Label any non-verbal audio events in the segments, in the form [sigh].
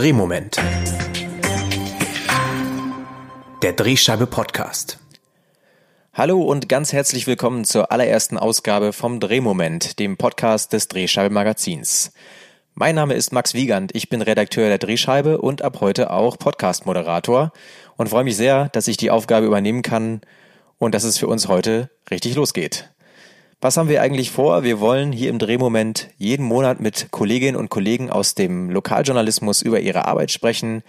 Drehmoment. Der Drehscheibe Podcast. Hallo und ganz herzlich willkommen zur allerersten Ausgabe vom Drehmoment, dem Podcast des Drehscheibe Magazins. Mein Name ist Max Wiegand, ich bin Redakteur der Drehscheibe und ab heute auch Podcast-Moderator und freue mich sehr, dass ich die Aufgabe übernehmen kann und dass es für uns heute richtig losgeht. Was haben wir eigentlich vor? Wir wollen hier im Drehmoment jeden Monat mit Kolleginnen und Kollegen aus dem Lokaljournalismus über ihre Arbeit sprechen,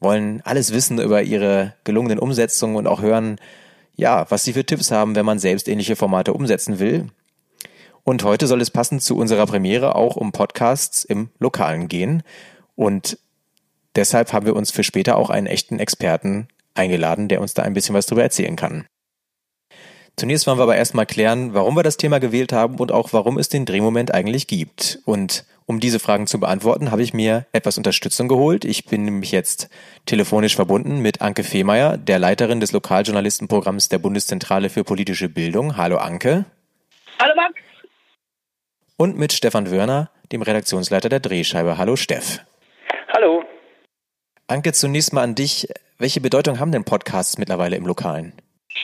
wollen alles wissen über ihre gelungenen Umsetzungen und auch hören, ja, was sie für Tipps haben, wenn man selbst ähnliche Formate umsetzen will. Und heute soll es passend zu unserer Premiere auch um Podcasts im Lokalen gehen. Und deshalb haben wir uns für später auch einen echten Experten eingeladen, der uns da ein bisschen was darüber erzählen kann. Zunächst wollen wir aber erstmal klären, warum wir das Thema gewählt haben und auch warum es den Drehmoment eigentlich gibt. Und um diese Fragen zu beantworten, habe ich mir etwas Unterstützung geholt. Ich bin nämlich jetzt telefonisch verbunden mit Anke Fehmeier, der Leiterin des Lokaljournalistenprogramms der Bundeszentrale für politische Bildung. Hallo Anke. Hallo Max. Und mit Stefan Wörner, dem Redaktionsleiter der Drehscheibe. Hallo Steff. Hallo. Anke, zunächst mal an dich. Welche Bedeutung haben denn Podcasts mittlerweile im Lokalen?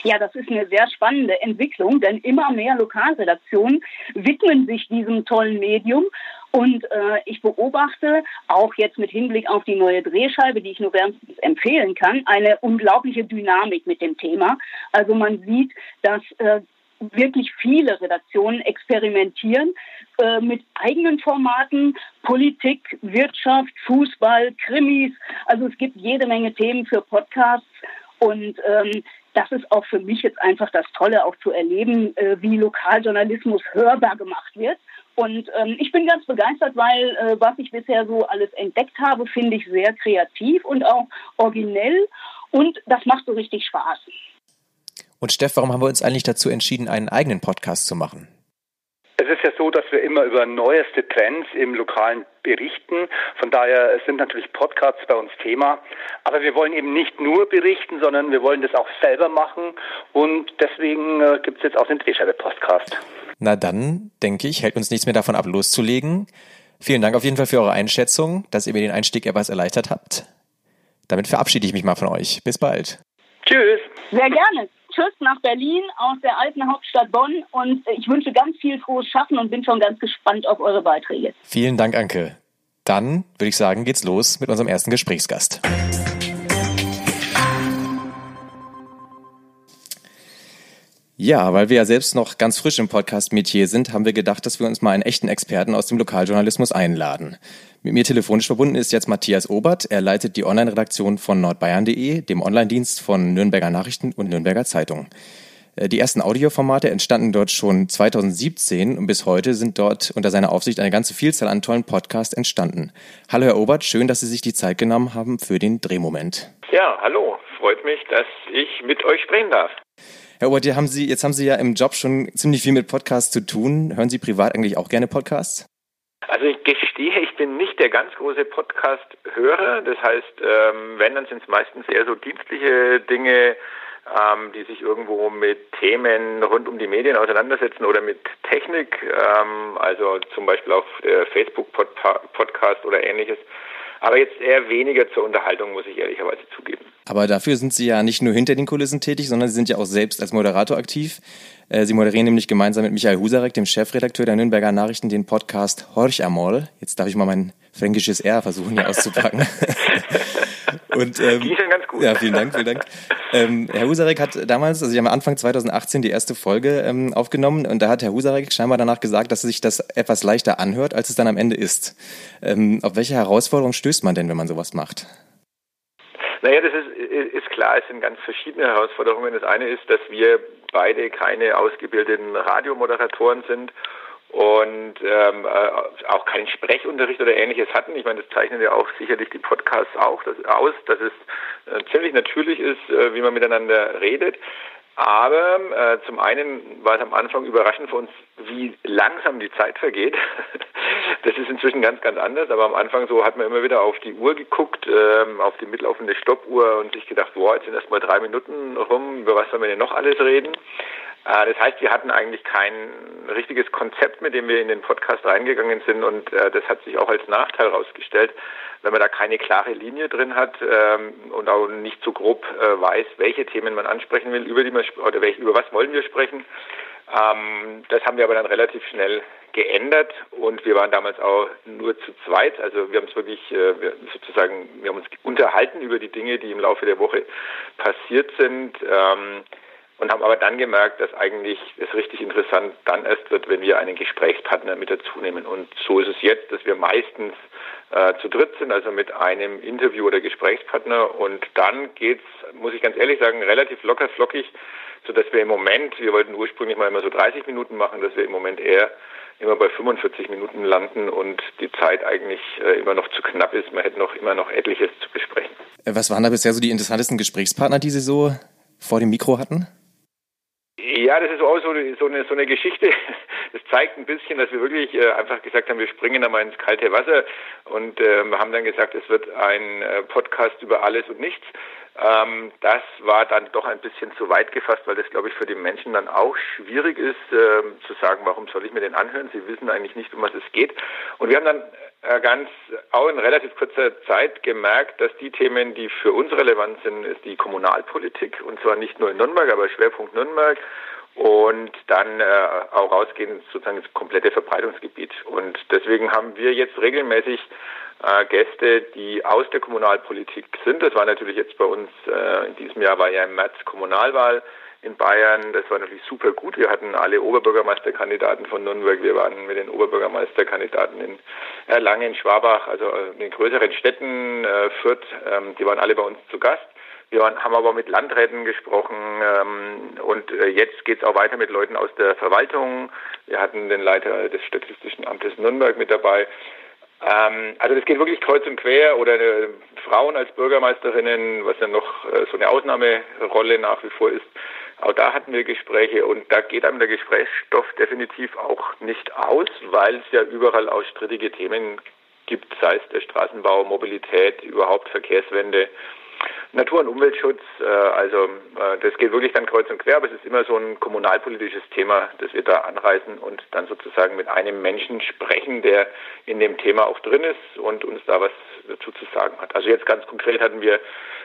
Ja, das ist eine sehr spannende Entwicklung, denn immer mehr Lokalredaktionen widmen sich diesem tollen Medium. Und äh, ich beobachte auch jetzt mit Hinblick auf die neue Drehscheibe, die ich nur wärmstens empfehlen kann, eine unglaubliche Dynamik mit dem Thema. Also man sieht, dass äh, wirklich viele Redaktionen experimentieren äh, mit eigenen Formaten, Politik, Wirtschaft, Fußball, Krimis. Also es gibt jede Menge Themen für Podcasts. Und ähm, das ist auch für mich jetzt einfach das Tolle, auch zu erleben, äh, wie Lokaljournalismus hörbar gemacht wird. Und ähm, ich bin ganz begeistert, weil äh, was ich bisher so alles entdeckt habe, finde ich sehr kreativ und auch originell. Und das macht so richtig Spaß. Und Steff, warum haben wir uns eigentlich dazu entschieden, einen eigenen Podcast zu machen? Es ist ja so, dass wir immer über neueste Trends im Lokalen berichten. Von daher sind natürlich Podcasts bei uns Thema. Aber wir wollen eben nicht nur berichten, sondern wir wollen das auch selber machen. Und deswegen äh, gibt es jetzt auch den Drehscheibe-Podcast. Na dann, denke ich, hält uns nichts mehr davon ab, loszulegen. Vielen Dank auf jeden Fall für eure Einschätzung, dass ihr mir den Einstieg etwas erleichtert habt. Damit verabschiede ich mich mal von euch. Bis bald. Tschüss. Sehr gerne. Tschüss nach Berlin aus der alten Hauptstadt Bonn und ich wünsche ganz viel frohes Schaffen und bin schon ganz gespannt auf eure Beiträge. Vielen Dank, Anke. Dann würde ich sagen, geht's los mit unserem ersten Gesprächsgast. Ja, weil wir ja selbst noch ganz frisch im Podcast-Metier sind, haben wir gedacht, dass wir uns mal einen echten Experten aus dem Lokaljournalismus einladen. Mit mir telefonisch verbunden ist jetzt Matthias Obert. Er leitet die Online-Redaktion von nordbayern.de, dem Online-Dienst von Nürnberger Nachrichten und Nürnberger Zeitung. Äh, die ersten Audioformate entstanden dort schon 2017 und bis heute sind dort unter seiner Aufsicht eine ganze Vielzahl an tollen Podcasts entstanden. Hallo Herr Obert, schön, dass Sie sich die Zeit genommen haben für den Drehmoment. Ja, hallo, freut mich, dass ich mit euch sprechen darf. Herr Obert, haben Sie, jetzt haben Sie ja im Job schon ziemlich viel mit Podcasts zu tun. Hören Sie privat eigentlich auch gerne Podcasts? Also ich gestehe, ich bin nicht der ganz große Podcast-Hörer. Das heißt, ähm, wenn, dann sind es meistens eher so dienstliche Dinge, ähm, die sich irgendwo mit Themen rund um die Medien auseinandersetzen oder mit Technik, ähm, also zum Beispiel auf der Facebook-Podcast oder ähnliches. Aber jetzt eher weniger zur Unterhaltung, muss ich ehrlicherweise zugeben. Aber dafür sind Sie ja nicht nur hinter den Kulissen tätig, sondern Sie sind ja auch selbst als Moderator aktiv. Äh, Sie moderieren nämlich gemeinsam mit Michael Husarek, dem Chefredakteur der Nürnberger Nachrichten, den Podcast Horch Amol. Jetzt darf ich mal mein fränkisches R versuchen hier [laughs] auszupacken. [laughs] Und, ähm, Die sind ganz gut. Ja, vielen Dank, vielen Dank. Ähm, Herr Husarek hat damals, also Sie haben Anfang 2018 die erste Folge ähm, aufgenommen und da hat Herr Husarek scheinbar danach gesagt, dass sich das etwas leichter anhört, als es dann am Ende ist. Ähm, auf welche Herausforderung stößt man denn, wenn man sowas macht? Naja, das ist, ist klar, es sind ganz verschiedene Herausforderungen. Das eine ist, dass wir beide keine ausgebildeten Radiomoderatoren sind und ähm, äh, auch keinen Sprechunterricht oder ähnliches hatten. Ich meine, das zeichnen ja auch sicherlich die Podcasts auch das, aus, dass es äh, ziemlich natürlich ist, äh, wie man miteinander redet. Aber äh, zum einen war es am Anfang überraschend für uns, wie langsam die Zeit vergeht. [laughs] das ist inzwischen ganz, ganz anders. Aber am Anfang so hat man immer wieder auf die Uhr geguckt, ähm, auf die mitlaufende Stoppuhr und sich gedacht, boah, jetzt sind erst mal drei Minuten rum, über was sollen wir denn noch alles reden? Äh, das heißt, wir hatten eigentlich kein richtiges Konzept, mit dem wir in den Podcast reingegangen sind und äh, das hat sich auch als Nachteil herausgestellt, wenn man da keine klare Linie drin hat ähm, und auch nicht so grob äh, weiß, welche Themen man ansprechen will, über die man oder über was wollen wir sprechen. Ähm, das haben wir aber dann relativ schnell geändert und wir waren damals auch nur zu zweit. Also wir haben es wirklich äh, sozusagen, wir haben uns unterhalten über die Dinge, die im Laufe der Woche passiert sind. Und haben aber dann gemerkt, dass eigentlich es richtig interessant dann erst wird, wenn wir einen Gesprächspartner mit dazu nehmen. Und so ist es jetzt, dass wir meistens äh, zu dritt sind, also mit einem Interview oder Gesprächspartner. Und dann geht's, muss ich ganz ehrlich sagen, relativ locker flockig, so dass wir im Moment, wir wollten ursprünglich mal immer so 30 Minuten machen, dass wir im Moment eher immer bei 45 Minuten landen und die Zeit eigentlich äh, immer noch zu knapp ist. Man hätte noch immer noch etliches zu besprechen. Äh, was waren da bisher so die interessantesten Gesprächspartner, die Sie so vor dem Mikro hatten? Ja, das ist auch so, so, eine, so eine Geschichte. [laughs] Das zeigt ein bisschen, dass wir wirklich äh, einfach gesagt haben, wir springen da mal ins kalte Wasser und äh, haben dann gesagt, es wird ein äh, Podcast über alles und nichts. Ähm, das war dann doch ein bisschen zu weit gefasst, weil das, glaube ich, für die Menschen dann auch schwierig ist, äh, zu sagen, warum soll ich mir den anhören? Sie wissen eigentlich nicht, um was es geht. Und wir haben dann äh, ganz auch in relativ kurzer Zeit gemerkt, dass die Themen, die für uns relevant sind, ist die Kommunalpolitik und zwar nicht nur in Nürnberg, aber Schwerpunkt Nürnberg und dann äh, auch rausgehen sozusagen ins komplette Verbreitungsgebiet. Und deswegen haben wir jetzt regelmäßig Gäste, die aus der Kommunalpolitik sind. Das war natürlich jetzt bei uns, äh, in diesem Jahr war ja im März Kommunalwahl in Bayern. Das war natürlich super gut. Wir hatten alle Oberbürgermeisterkandidaten von Nürnberg. Wir waren mit den Oberbürgermeisterkandidaten in Erlangen, Schwabach, also in den größeren Städten, äh, Fürth. Ähm, die waren alle bei uns zu Gast. Wir waren, haben aber mit Landräten gesprochen ähm, und äh, jetzt geht es auch weiter mit Leuten aus der Verwaltung. Wir hatten den Leiter des Statistischen Amtes Nürnberg mit dabei. Ähm, also das geht wirklich kreuz und quer oder äh, Frauen als Bürgermeisterinnen, was ja noch äh, so eine Ausnahmerolle nach wie vor ist. Auch da hatten wir Gespräche und da geht einem der Gesprächsstoff definitiv auch nicht aus, weil es ja überall auch strittige Themen gibt, sei es der Straßenbau, Mobilität, überhaupt Verkehrswende. Natur- und Umweltschutz, äh, also äh, das geht wirklich dann kreuz und quer, aber es ist immer so ein kommunalpolitisches Thema, das wir da anreißen und dann sozusagen mit einem Menschen sprechen, der in dem Thema auch drin ist und uns da was dazu zu sagen hat. Also jetzt ganz konkret hatten wir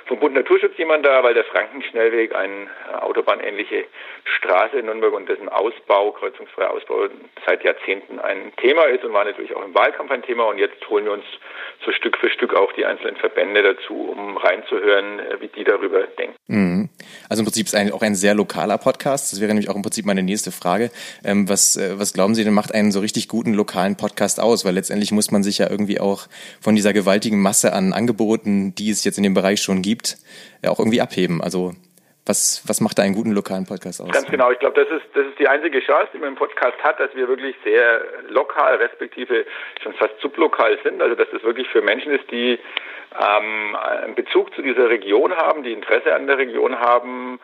vom Bund Naturschutz jemand da, weil der Frankenschnellweg, eine äh, autobahnähnliche Straße in Nürnberg und dessen Ausbau, kreuzungsfreier Ausbau seit Jahrzehnten ein Thema ist und war natürlich auch im Wahlkampf ein Thema und jetzt holen wir uns so Stück für Stück auch die einzelnen Verbände dazu, um reinzuhören, äh, wie die darüber denken. Mhm. Also im Prinzip ist es auch ein sehr lokaler Podcast. Das wäre nämlich auch im Prinzip meine nächste Frage. Ähm, was, äh, was glauben Sie denn macht einen so richtig guten lokalen Podcast aus? Weil letztendlich muss man sich ja irgendwie auch von dieser gewaltigen Masse an Angeboten, die es jetzt in dem Bereich schon gibt, auch irgendwie abheben. Also was, was macht da einen guten lokalen Podcast aus? Ganz genau. Ich glaube, das ist, das ist die einzige Chance, die man im Podcast hat, dass wir wirklich sehr lokal, respektive schon fast sublokal sind. Also, dass das wirklich für Menschen ist, die ähm, einen Bezug zu dieser Region haben, die Interesse an der Region haben.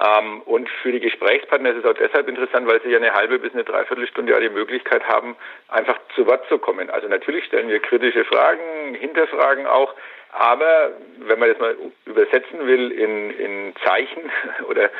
Ähm, und für die Gesprächspartner ist es auch deshalb interessant, weil sie ja eine halbe bis eine Dreiviertelstunde ja die Möglichkeit haben, einfach zu Wort zu kommen. Also natürlich stellen wir kritische Fragen, hinterfragen auch, aber wenn man das mal übersetzen will in, in Zeichen [laughs] oder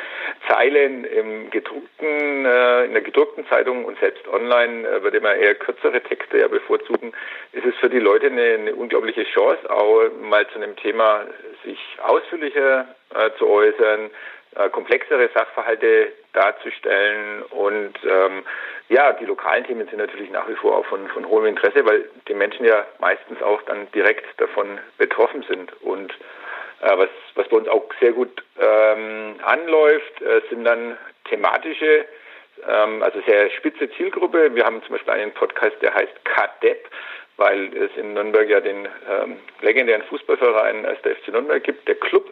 Zeilen im gedruckten, äh, in der gedruckten Zeitung und selbst online äh, würde man eher kürzere Texte ja bevorzugen, ist es für die Leute eine, eine unglaubliche Chance, auch mal zu einem Thema sich ausführlicher äh, zu äußern, äh, komplexere Sachverhalte darzustellen. Und ähm, ja, die lokalen Themen sind natürlich nach wie vor auch von, von hohem Interesse, weil die Menschen ja meistens auch dann direkt davon betroffen sind. Und äh, was, was bei uns auch sehr gut ähm, anläuft, äh, sind dann thematische, ähm, also sehr spitze Zielgruppe. Wir haben zum Beispiel einen Podcast, der heißt KDEP weil es in Nürnberg ja den ähm, legendären Fußballverein als der FC Nürnberg gibt, der Club.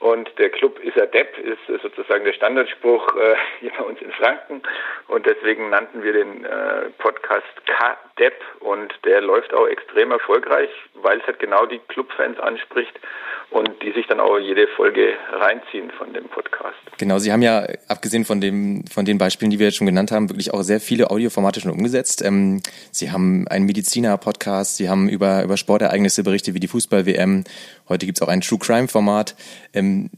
Und der Club ist Depp, ist sozusagen der Standardspruch äh, [laughs] hier bei uns in Franken. Und deswegen nannten wir den äh, Podcast K-Depp. Und der läuft auch extrem erfolgreich, weil es halt genau die Clubfans anspricht und die sich dann auch jede Folge reinziehen von dem Podcast. Genau, Sie haben ja, abgesehen von, dem, von den Beispielen, die wir jetzt schon genannt haben, wirklich auch sehr viele Audioformate schon umgesetzt. Ähm, Sie haben einen Mediziner-Podcast, Sie haben über, über Sportereignisse berichtet wie die Fußball-WM. Heute gibt es auch ein True Crime-Format. Ähm,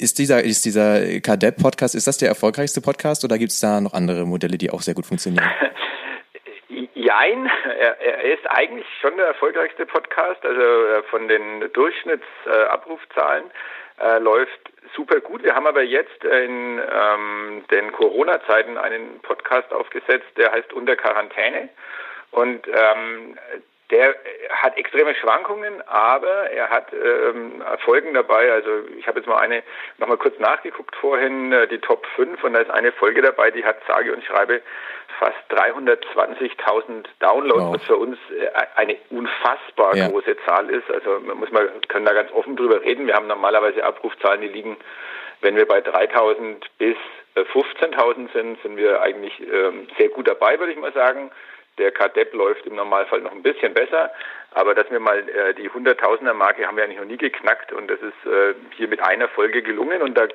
Ist dieser, ist dieser KDEP-Podcast, ist das der erfolgreichste Podcast oder gibt es da noch andere Modelle, die auch sehr gut funktionieren? [laughs] Jein, er, er, ist eigentlich schon der erfolgreichste Podcast, also äh, von den Durchschnittsabrufzahlen äh, läuft super gut. Wir haben aber jetzt in ähm, den Corona-Zeiten einen Podcast aufgesetzt, der heißt Unter Quarantäne. Und ähm, der hat extreme Schwankungen, aber er hat ähm, Folgen dabei. Also ich habe jetzt mal eine nochmal kurz nachgeguckt vorhin, äh, die Top 5 und da ist eine Folge dabei, die hat sage und schreibe fast 320.000 Downloads, wow. was für uns äh, eine unfassbar ja. große Zahl ist. Also man muss mal können da ganz offen drüber reden. Wir haben normalerweise Abrufzahlen, die liegen, wenn wir bei 3.000 bis 15.000 äh, sind, sind wir eigentlich ähm, sehr gut dabei, würde ich mal sagen. Der KDEP läuft im Normalfall noch ein bisschen besser, aber dass wir mal äh, die Hunderttausender-Marke haben wir eigentlich noch nie geknackt und das ist äh, hier mit einer Folge gelungen und, da,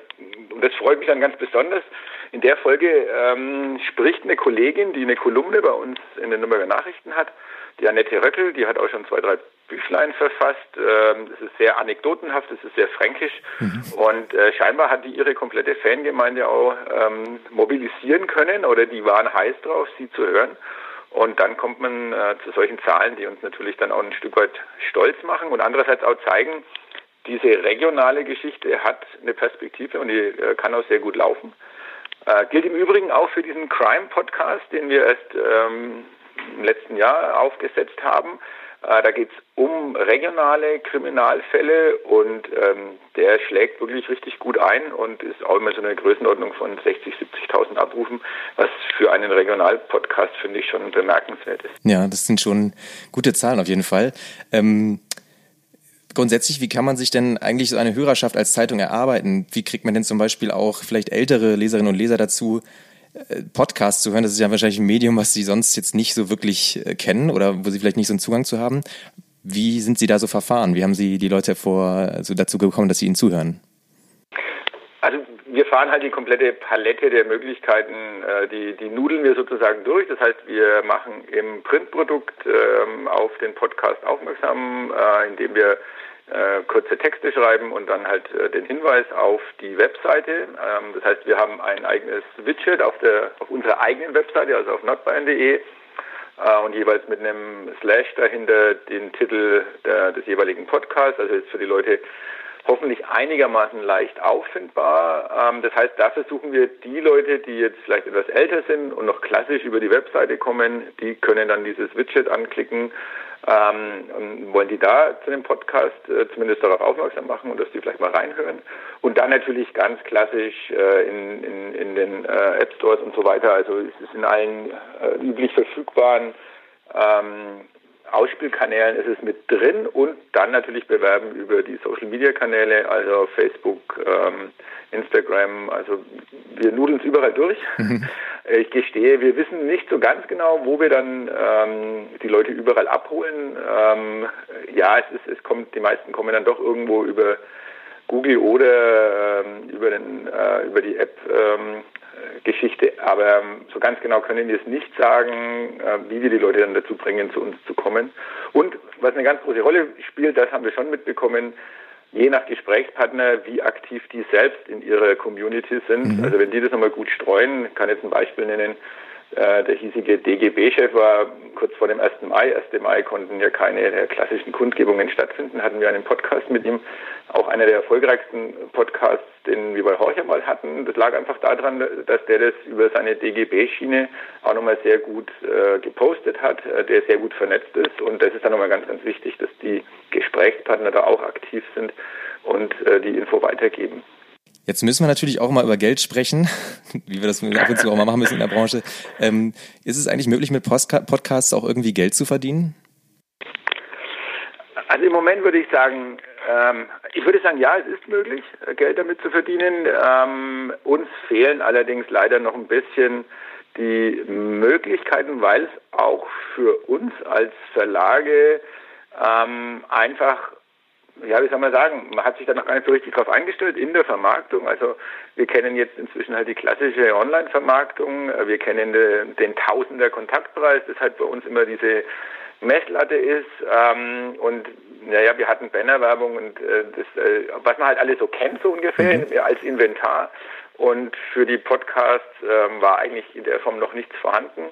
und das freut mich dann ganz besonders. In der Folge ähm, spricht eine Kollegin, die eine Kolumne bei uns in den Nürnberger Nachrichten hat, die Annette Röckel, die hat auch schon zwei, drei Büchlein verfasst. Ähm, das ist sehr anekdotenhaft, das ist sehr fränkisch mhm. und äh, scheinbar hat die ihre komplette Fangemeinde auch ähm, mobilisieren können oder die waren heiß drauf, sie zu hören. Und dann kommt man äh, zu solchen Zahlen, die uns natürlich dann auch ein Stück weit stolz machen und andererseits auch zeigen, diese regionale Geschichte hat eine Perspektive und die äh, kann auch sehr gut laufen. Äh, gilt im Übrigen auch für diesen Crime-Podcast, den wir erst ähm, im letzten Jahr aufgesetzt haben. Äh, da geht es um regionale Kriminalfälle und ähm, der schlägt wirklich richtig gut ein und ist auch immer so eine Größenordnung von 60.000, 70.000 Abrufen, was für einen Regionalpodcast, finde ich, schon bemerkenswert ist. Ja, das sind schon gute Zahlen auf jeden Fall. Ähm grundsätzlich, wie kann man sich denn eigentlich so eine Hörerschaft als Zeitung erarbeiten? Wie kriegt man denn zum Beispiel auch vielleicht ältere Leserinnen und Leser dazu, Podcast zu hören, das ist ja wahrscheinlich ein Medium, was Sie sonst jetzt nicht so wirklich äh, kennen oder wo Sie vielleicht nicht so einen Zugang zu haben. Wie sind Sie da so verfahren? Wie haben Sie die Leute vor, also dazu gekommen, dass Sie Ihnen zuhören? Also wir fahren halt die komplette Palette der Möglichkeiten, äh, die, die nudeln wir sozusagen durch. Das heißt, wir machen im Printprodukt ähm, auf den Podcast aufmerksam, indem wir äh, kurze Texte schreiben und dann halt äh, den Hinweis auf die Webseite. Ähm, das heißt, wir haben ein eigenes Widget auf der auf unserer eigenen Webseite, also auf notbayern.de äh, und jeweils mit einem Slash dahinter den Titel der, des jeweiligen Podcasts. Also ist für die Leute hoffentlich einigermaßen leicht auffindbar. Ähm, das heißt, da versuchen wir die Leute, die jetzt vielleicht etwas älter sind und noch klassisch über die Webseite kommen, die können dann dieses Widget anklicken ähm, wollen die da zu dem Podcast äh, zumindest darauf aufmerksam machen und dass die vielleicht mal reinhören. Und dann natürlich ganz klassisch äh, in, in, in den äh, App Stores und so weiter. Also es ist in allen äh, üblich verfügbaren ähm, Ausspielkanälen ist es mit drin und dann natürlich bewerben über die Social Media Kanäle, also Facebook, ähm, Instagram, also wir nudeln es überall durch. Mhm. [laughs] Ich gestehe, wir wissen nicht so ganz genau, wo wir dann ähm, die Leute überall abholen. Ähm, ja, es ist, es kommt, die meisten kommen dann doch irgendwo über Google oder ähm, über den äh, über die App ähm, Geschichte. Aber ähm, so ganz genau können wir es nicht sagen, äh, wie wir die Leute dann dazu bringen, zu uns zu kommen. Und was eine ganz große Rolle spielt, das haben wir schon mitbekommen, je nach Gesprächspartner, wie aktiv die selbst in ihrer Community sind. Mhm. Also wenn die das nochmal gut streuen, kann jetzt ein Beispiel nennen, der hiesige DGB-Chef war kurz vor dem 1. Mai. 1. Mai konnten ja keine der klassischen Kundgebungen stattfinden. Hatten wir einen Podcast mit ihm, auch einer der erfolgreichsten Podcasts, den wir bei Horcher mal hatten. Das lag einfach daran, dass der das über seine DGB-Schiene auch nochmal sehr gut äh, gepostet hat, äh, der sehr gut vernetzt ist. Und das ist dann nochmal ganz, ganz wichtig, dass die Gesprächspartner da auch aktiv sind und äh, die Info weitergeben. Jetzt müssen wir natürlich auch mal über Geld sprechen, [laughs] wie wir das ab und zu auch mal machen müssen in der Branche. Ähm, ist es eigentlich möglich, mit Podcasts auch irgendwie Geld zu verdienen? Also im Moment würde ich sagen, ähm, ich würde sagen, ja, es ist möglich, Geld damit zu verdienen. Ähm, uns fehlen allerdings leider noch ein bisschen die Möglichkeiten, weil es auch für uns als Verlage ähm, einfach ja, wie soll man sagen, man hat sich da noch gar nicht so richtig drauf eingestellt in der Vermarktung. Also wir kennen jetzt inzwischen halt die klassische Online-Vermarktung, wir kennen den, den Tausender Kontaktpreis, das halt bei uns immer diese Messlatte ist. Ähm, und naja, wir hatten Bannerwerbung und äh, das, äh, was man halt alles so kennt, so ungefähr, mhm. als Inventar. Und für die Podcasts ähm, war eigentlich in der Form noch nichts vorhanden.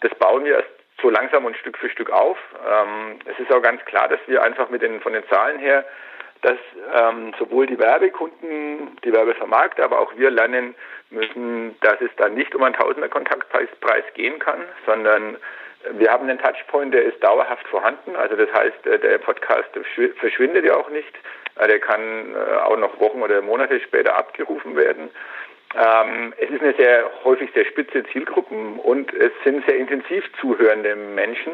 Das bauen wir erst so langsam und Stück für Stück auf. Ähm, es ist auch ganz klar, dass wir einfach mit den, von den Zahlen her, dass ähm, sowohl die Werbekunden, die Werbevermarkter, aber auch wir lernen müssen, dass es da nicht um einen Tausender Kontaktpreis gehen kann, sondern wir haben einen Touchpoint, der ist dauerhaft vorhanden. Also das heißt, äh, der Podcast verschwindet ja auch nicht. Äh, der kann äh, auch noch Wochen oder Monate später abgerufen werden. Ähm, es ist eine sehr häufig sehr spitze Zielgruppen und es sind sehr intensiv zuhörende Menschen.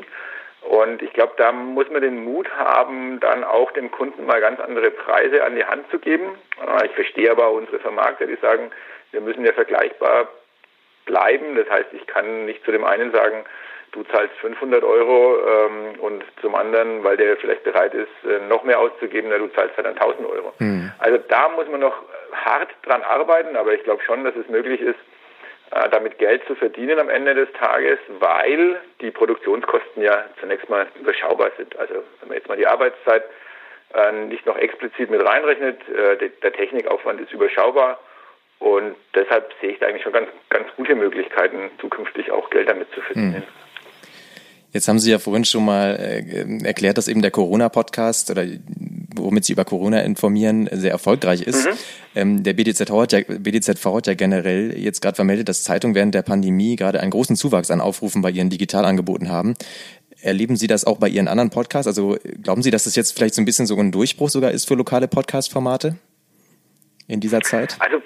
Und ich glaube, da muss man den Mut haben, dann auch dem Kunden mal ganz andere Preise an die Hand zu geben. Ich verstehe aber unsere Vermarkter, die sagen, wir müssen ja vergleichbar bleiben. Das heißt, ich kann nicht zu dem einen sagen, du zahlst 500 Euro ähm, und zum anderen, weil der vielleicht bereit ist, äh, noch mehr auszugeben, na, du zahlst halt dann 1000 Euro. Mhm. Also da muss man noch hart dran arbeiten, aber ich glaube schon, dass es möglich ist, äh, damit Geld zu verdienen am Ende des Tages, weil die Produktionskosten ja zunächst mal überschaubar sind. Also wenn man jetzt mal die Arbeitszeit äh, nicht noch explizit mit reinrechnet, äh, der Technikaufwand ist überschaubar und deshalb sehe ich da eigentlich schon ganz, ganz gute Möglichkeiten, zukünftig auch Geld damit zu verdienen. Mhm. Jetzt haben Sie ja vorhin schon mal erklärt, dass eben der Corona-Podcast oder womit Sie über Corona informieren, sehr erfolgreich ist. Mhm. Ähm, der BDZV hat, ja, BDZV hat ja generell jetzt gerade vermeldet, dass Zeitungen während der Pandemie gerade einen großen Zuwachs an Aufrufen bei ihren Digitalangeboten haben. Erleben Sie das auch bei Ihren anderen Podcasts? Also glauben Sie, dass das jetzt vielleicht so ein bisschen so ein Durchbruch sogar ist für lokale Podcast-Formate in dieser Zeit? Also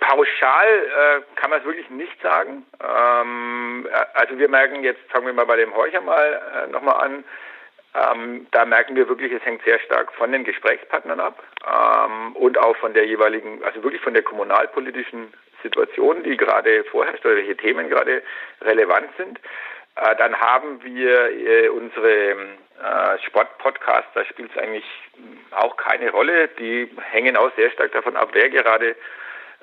pauschal äh, kann man es wirklich nicht sagen. Ähm, äh, also wir merken jetzt, fangen wir mal bei dem Horcher mal äh, nochmal an, ähm, da merken wir wirklich, es hängt sehr stark von den Gesprächspartnern ab ähm, und auch von der jeweiligen, also wirklich von der kommunalpolitischen Situation, die gerade vorherrscht oder welche Themen gerade relevant sind. Äh, dann haben wir äh, unsere äh, Sportpodcasts, da spielt es eigentlich auch keine Rolle. Die hängen auch sehr stark davon ab, wer gerade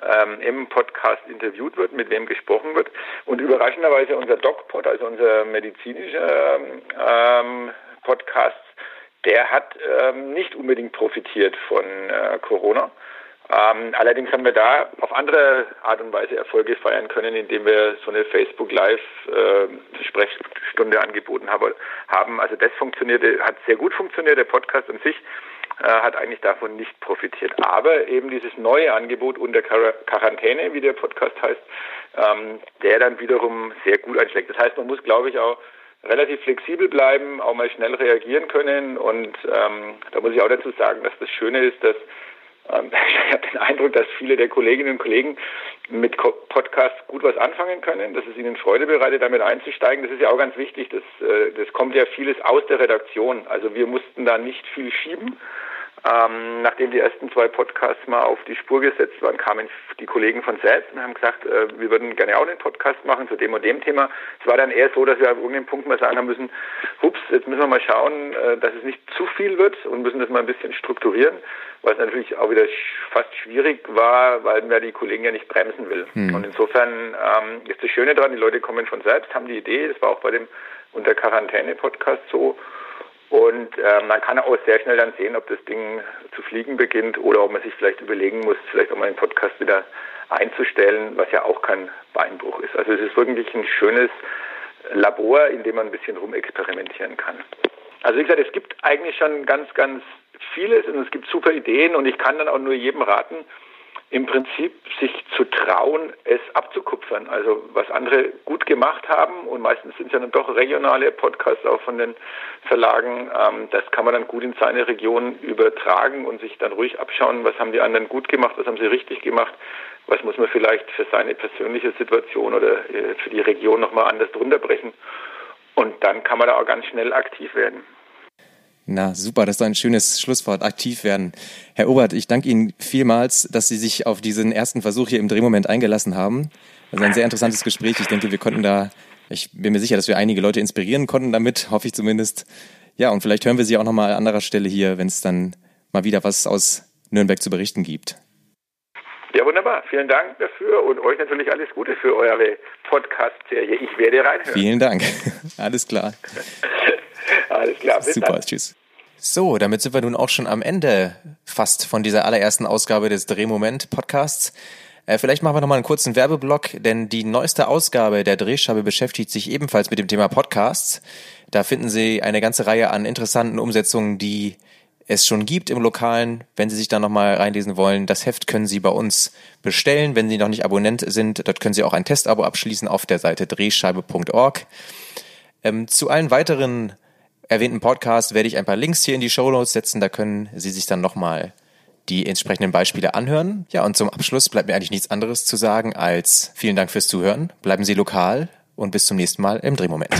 ähm, im Podcast interviewt wird, mit wem gesprochen wird. Und überraschenderweise unser DocPod, also unser medizinischer ähm, Podcast, der hat ähm, nicht unbedingt profitiert von äh, Corona. Ähm, allerdings haben wir da auf andere Art und Weise Erfolge feiern können, indem wir so eine Facebook Live äh, Sprechstunde angeboten haben. Also das funktionierte, hat sehr gut funktioniert. Der Podcast an sich äh, hat eigentlich davon nicht profitiert. Aber eben dieses neue Angebot unter Quarantäne, wie der Podcast heißt, ähm, der dann wiederum sehr gut einschlägt. Das heißt, man muss, glaube ich, auch relativ flexibel bleiben, auch mal schnell reagieren können. Und ähm, da muss ich auch dazu sagen, dass das Schöne ist, dass ähm, [laughs] ich habe den Eindruck, dass viele der Kolleginnen und Kollegen mit Podcasts gut was anfangen können, dass es ihnen Freude bereitet, damit einzusteigen. Das ist ja auch ganz wichtig. Das, äh, das kommt ja vieles aus der Redaktion. Also wir mussten da nicht viel schieben. Ähm, nachdem die ersten zwei Podcasts mal auf die Spur gesetzt waren, kamen die Kollegen von selbst und haben gesagt, äh, wir würden gerne auch einen Podcast machen zu dem und dem Thema. Es war dann eher so, dass wir auf irgendeinem Punkt mal sagen haben müssen, hups, jetzt müssen wir mal schauen, äh, dass es nicht zu viel wird und müssen das mal ein bisschen strukturieren, was natürlich auch wieder fast schwierig war, weil man die Kollegen ja nicht bremsen will. Hm. Und insofern ähm, ist das Schöne daran, die Leute kommen von selbst, haben die Idee, das war auch bei dem Unter Quarantäne-Podcast so, und äh, man kann auch sehr schnell dann sehen, ob das Ding zu fliegen beginnt oder ob man sich vielleicht überlegen muss, vielleicht auch mal den Podcast wieder einzustellen, was ja auch kein Beinbruch ist. Also es ist wirklich ein schönes Labor, in dem man ein bisschen rumexperimentieren kann. Also wie gesagt, es gibt eigentlich schon ganz, ganz vieles und es gibt super Ideen und ich kann dann auch nur jedem raten, im Prinzip sich zu trauen, es abzukupfern. Also was andere gut gemacht haben und meistens sind es ja dann doch regionale Podcasts auch von den Verlagen, ähm, das kann man dann gut in seine Region übertragen und sich dann ruhig abschauen, was haben die anderen gut gemacht, was haben sie richtig gemacht, was muss man vielleicht für seine persönliche Situation oder äh, für die Region nochmal anders drunter brechen. Und dann kann man da auch ganz schnell aktiv werden. Na, super, das ist ein schönes Schlusswort. Aktiv werden. Herr Obert, ich danke Ihnen vielmals, dass Sie sich auf diesen ersten Versuch hier im Drehmoment eingelassen haben. Also ein sehr interessantes Gespräch. Ich denke, wir konnten da, ich bin mir sicher, dass wir einige Leute inspirieren konnten damit, hoffe ich zumindest. Ja, und vielleicht hören wir Sie auch nochmal an anderer Stelle hier, wenn es dann mal wieder was aus Nürnberg zu berichten gibt. Ja, wunderbar. Vielen Dank dafür und euch natürlich alles Gute für eure Podcast-Serie. Ich werde reinhören. Vielen Dank. [laughs] Alles klar. [laughs] [laughs] Alles klar, bis Super, dann. tschüss. So, damit sind wir nun auch schon am Ende fast von dieser allerersten Ausgabe des Drehmoment Podcasts. Äh, vielleicht machen wir nochmal einen kurzen Werbeblock, denn die neueste Ausgabe der Drehscheibe beschäftigt sich ebenfalls mit dem Thema Podcasts. Da finden Sie eine ganze Reihe an interessanten Umsetzungen, die es schon gibt im Lokalen. Wenn Sie sich da nochmal reinlesen wollen, das Heft können Sie bei uns bestellen. Wenn Sie noch nicht Abonnent sind, dort können Sie auch ein Testabo abschließen auf der Seite drehscheibe.org. Ähm, zu allen weiteren erwähnten Podcasts werde ich ein paar Links hier in die Show Notes setzen. Da können Sie sich dann nochmal die entsprechenden Beispiele anhören. Ja, und zum Abschluss bleibt mir eigentlich nichts anderes zu sagen als vielen Dank fürs Zuhören. Bleiben Sie lokal und bis zum nächsten Mal im Drehmoment.